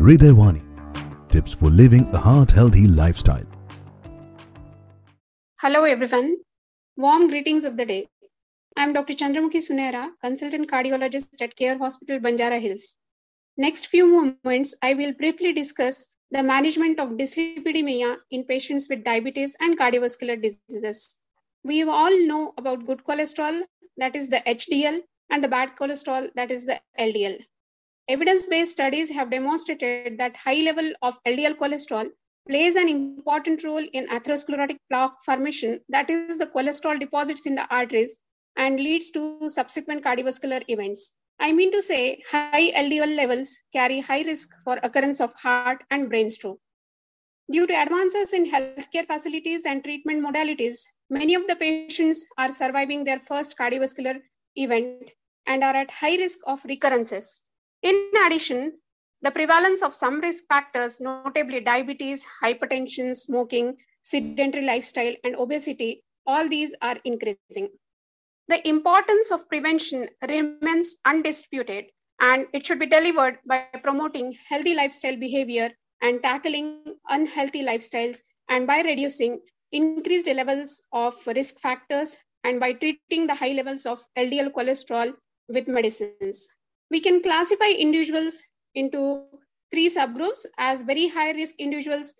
Hridayawani. Tips for living a heart healthy lifestyle. Hello, everyone. Warm greetings of the day. I'm Dr. Chandramukhi Sunera, consultant cardiologist at Care Hospital, Banjara Hills. Next few moments, I will briefly discuss the management of dyslipidemia in patients with diabetes and cardiovascular diseases. We all know about good cholesterol, that is the HDL, and the bad cholesterol, that is the LDL. Evidence-based studies have demonstrated that high level of LDL cholesterol plays an important role in atherosclerotic plaque formation, that is the cholesterol deposits in the arteries and leads to subsequent cardiovascular events. I mean to say, high LDL levels carry high risk for occurrence of heart and brain stroke. Due to advances in healthcare facilities and treatment modalities, many of the patients are surviving their first cardiovascular event and are at high risk of recurrences. In addition, the prevalence of some risk factors, notably diabetes, hypertension, smoking, sedentary lifestyle, and obesity, all these are increasing. The importance of prevention remains undisputed, and it should be delivered by promoting healthy lifestyle behavior and tackling unhealthy lifestyles, and by reducing increased levels of risk factors and by treating the high levels of LDL cholesterol with medicines. We can classify individuals into three subgroups as very high risk individuals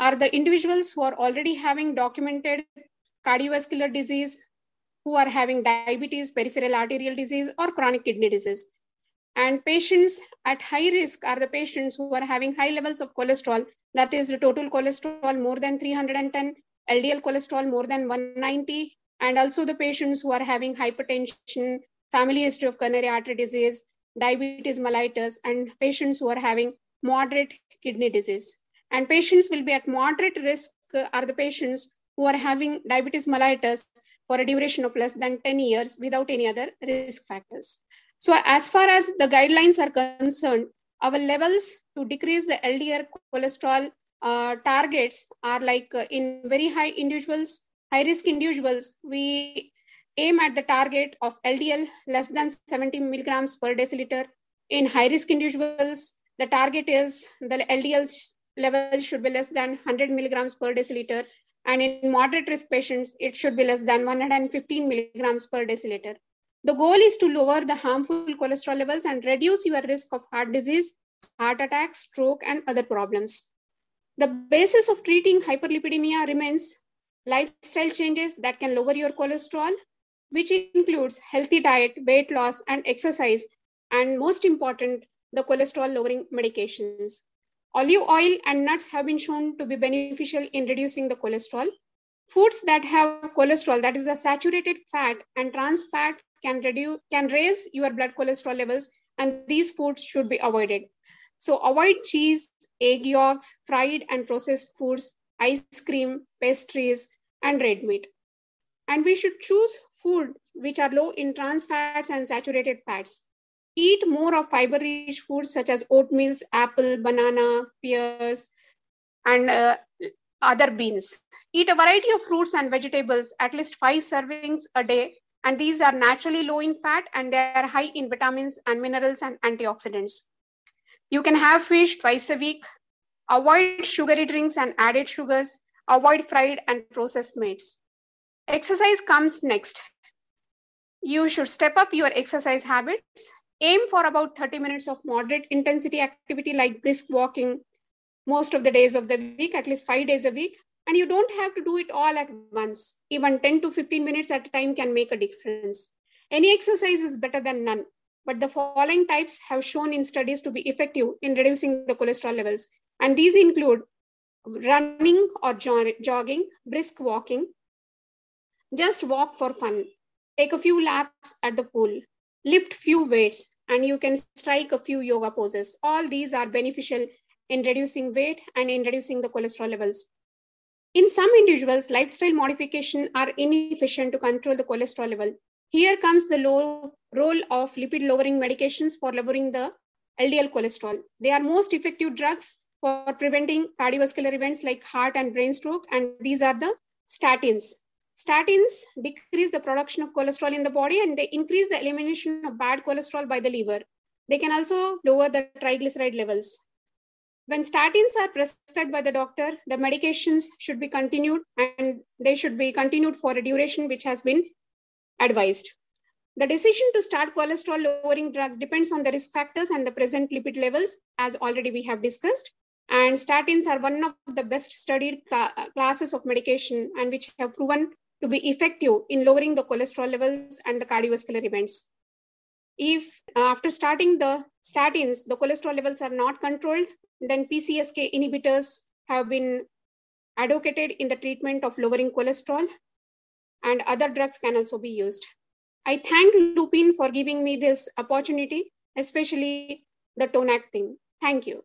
are the individuals who are already having documented cardiovascular disease, who are having diabetes, peripheral arterial disease, or chronic kidney disease. And patients at high risk are the patients who are having high levels of cholesterol, that is the total cholesterol more than 310, LDL cholesterol more than 190, and also the patients who are having hypertension, family history of coronary artery disease, diabetes mellitus, and patients who are having moderate kidney disease. And patients will be at moderate risk are the patients who are having diabetes mellitus for a duration of less than 10 years without any other risk factors. So as far as the guidelines are concerned, our levels to decrease the LDL cholesterol uh, targets are like uh, in very high individuals, high risk individuals, we aim at the target of LDL less than 70 milligrams per deciliter. In high risk individuals, the target is the LDL level should be less than 100 milligrams per deciliter. And in moderate risk patients, it should be less than 115 milligrams per deciliter. The goal is to lower the harmful cholesterol levels and reduce your risk of heart disease, heart attack, stroke, and other problems. The basis of treating hyperlipidemia remains lifestyle changes that can lower your cholesterol, which includes healthy diet, weight loss, and exercise, and most important, the cholesterol lowering medications. Olive oil and nuts have been shown to be beneficial in reducing the cholesterol. Foods that have cholesterol, that is the saturated fat and trans fat, can reduce can raise your blood cholesterol levels, and these foods should be avoided. So avoid cheese, egg yolks, fried and processed foods, ice cream, pastries, and red meat. And we should choose foods which are low in trans fats and saturated fats. Eat more of fiber-rich foods such as oatmeal, apple, banana, pears, and uh, other beans. Eat a variety of fruits and vegetables, at least five servings a day. And these are naturally low in fat and they are high in vitamins and minerals and antioxidants. You can have fish twice a week. Avoid sugary drinks and added sugars. Avoid fried and processed meats. Exercise comes next. You should step up your exercise habits. Aim for about 30 minutes of moderate intensity activity like brisk walking most of the days of the week, at least five days a week. And you don't have to do it all at once. Even 10 to 15 minutes at a time can make a difference. Any exercise is better than none, but the following types have shown in studies to be effective in reducing the cholesterol levels. And these include running or jogging, brisk walking, just walk for fun, take a few laps at the pool, lift few weights, and you can strike a few yoga poses. All these are beneficial in reducing weight and in reducing the cholesterol levels. In some individuals, lifestyle modification are inefficient to control the cholesterol level. Here comes the low role of lipid lowering medications for lowering the LDL cholesterol. They are most effective drugs for preventing cardiovascular events like heart and brain stroke, and these are the statins. Statins decrease the production of cholesterol in the body and they increase the elimination of bad cholesterol by the liver. They can also lower the triglyceride levels. when statins are prescribed by the doctor, the medications should be continued and they should be continued for a duration which has been advised. The decision to start cholesterol lowering drugs depends on the risk factors and the present lipid levels, as already we have discussed. And statins are one of the best studied cl classes of medication and which have proven to be effective in lowering the cholesterol levels and the cardiovascular events. If uh, after starting the statins, the cholesterol levels are not controlled, then PCSK inhibitors have been advocated in the treatment of lowering cholesterol and other drugs can also be used. I thank Lupin for giving me this opportunity, especially the Tonact thing. Thank you.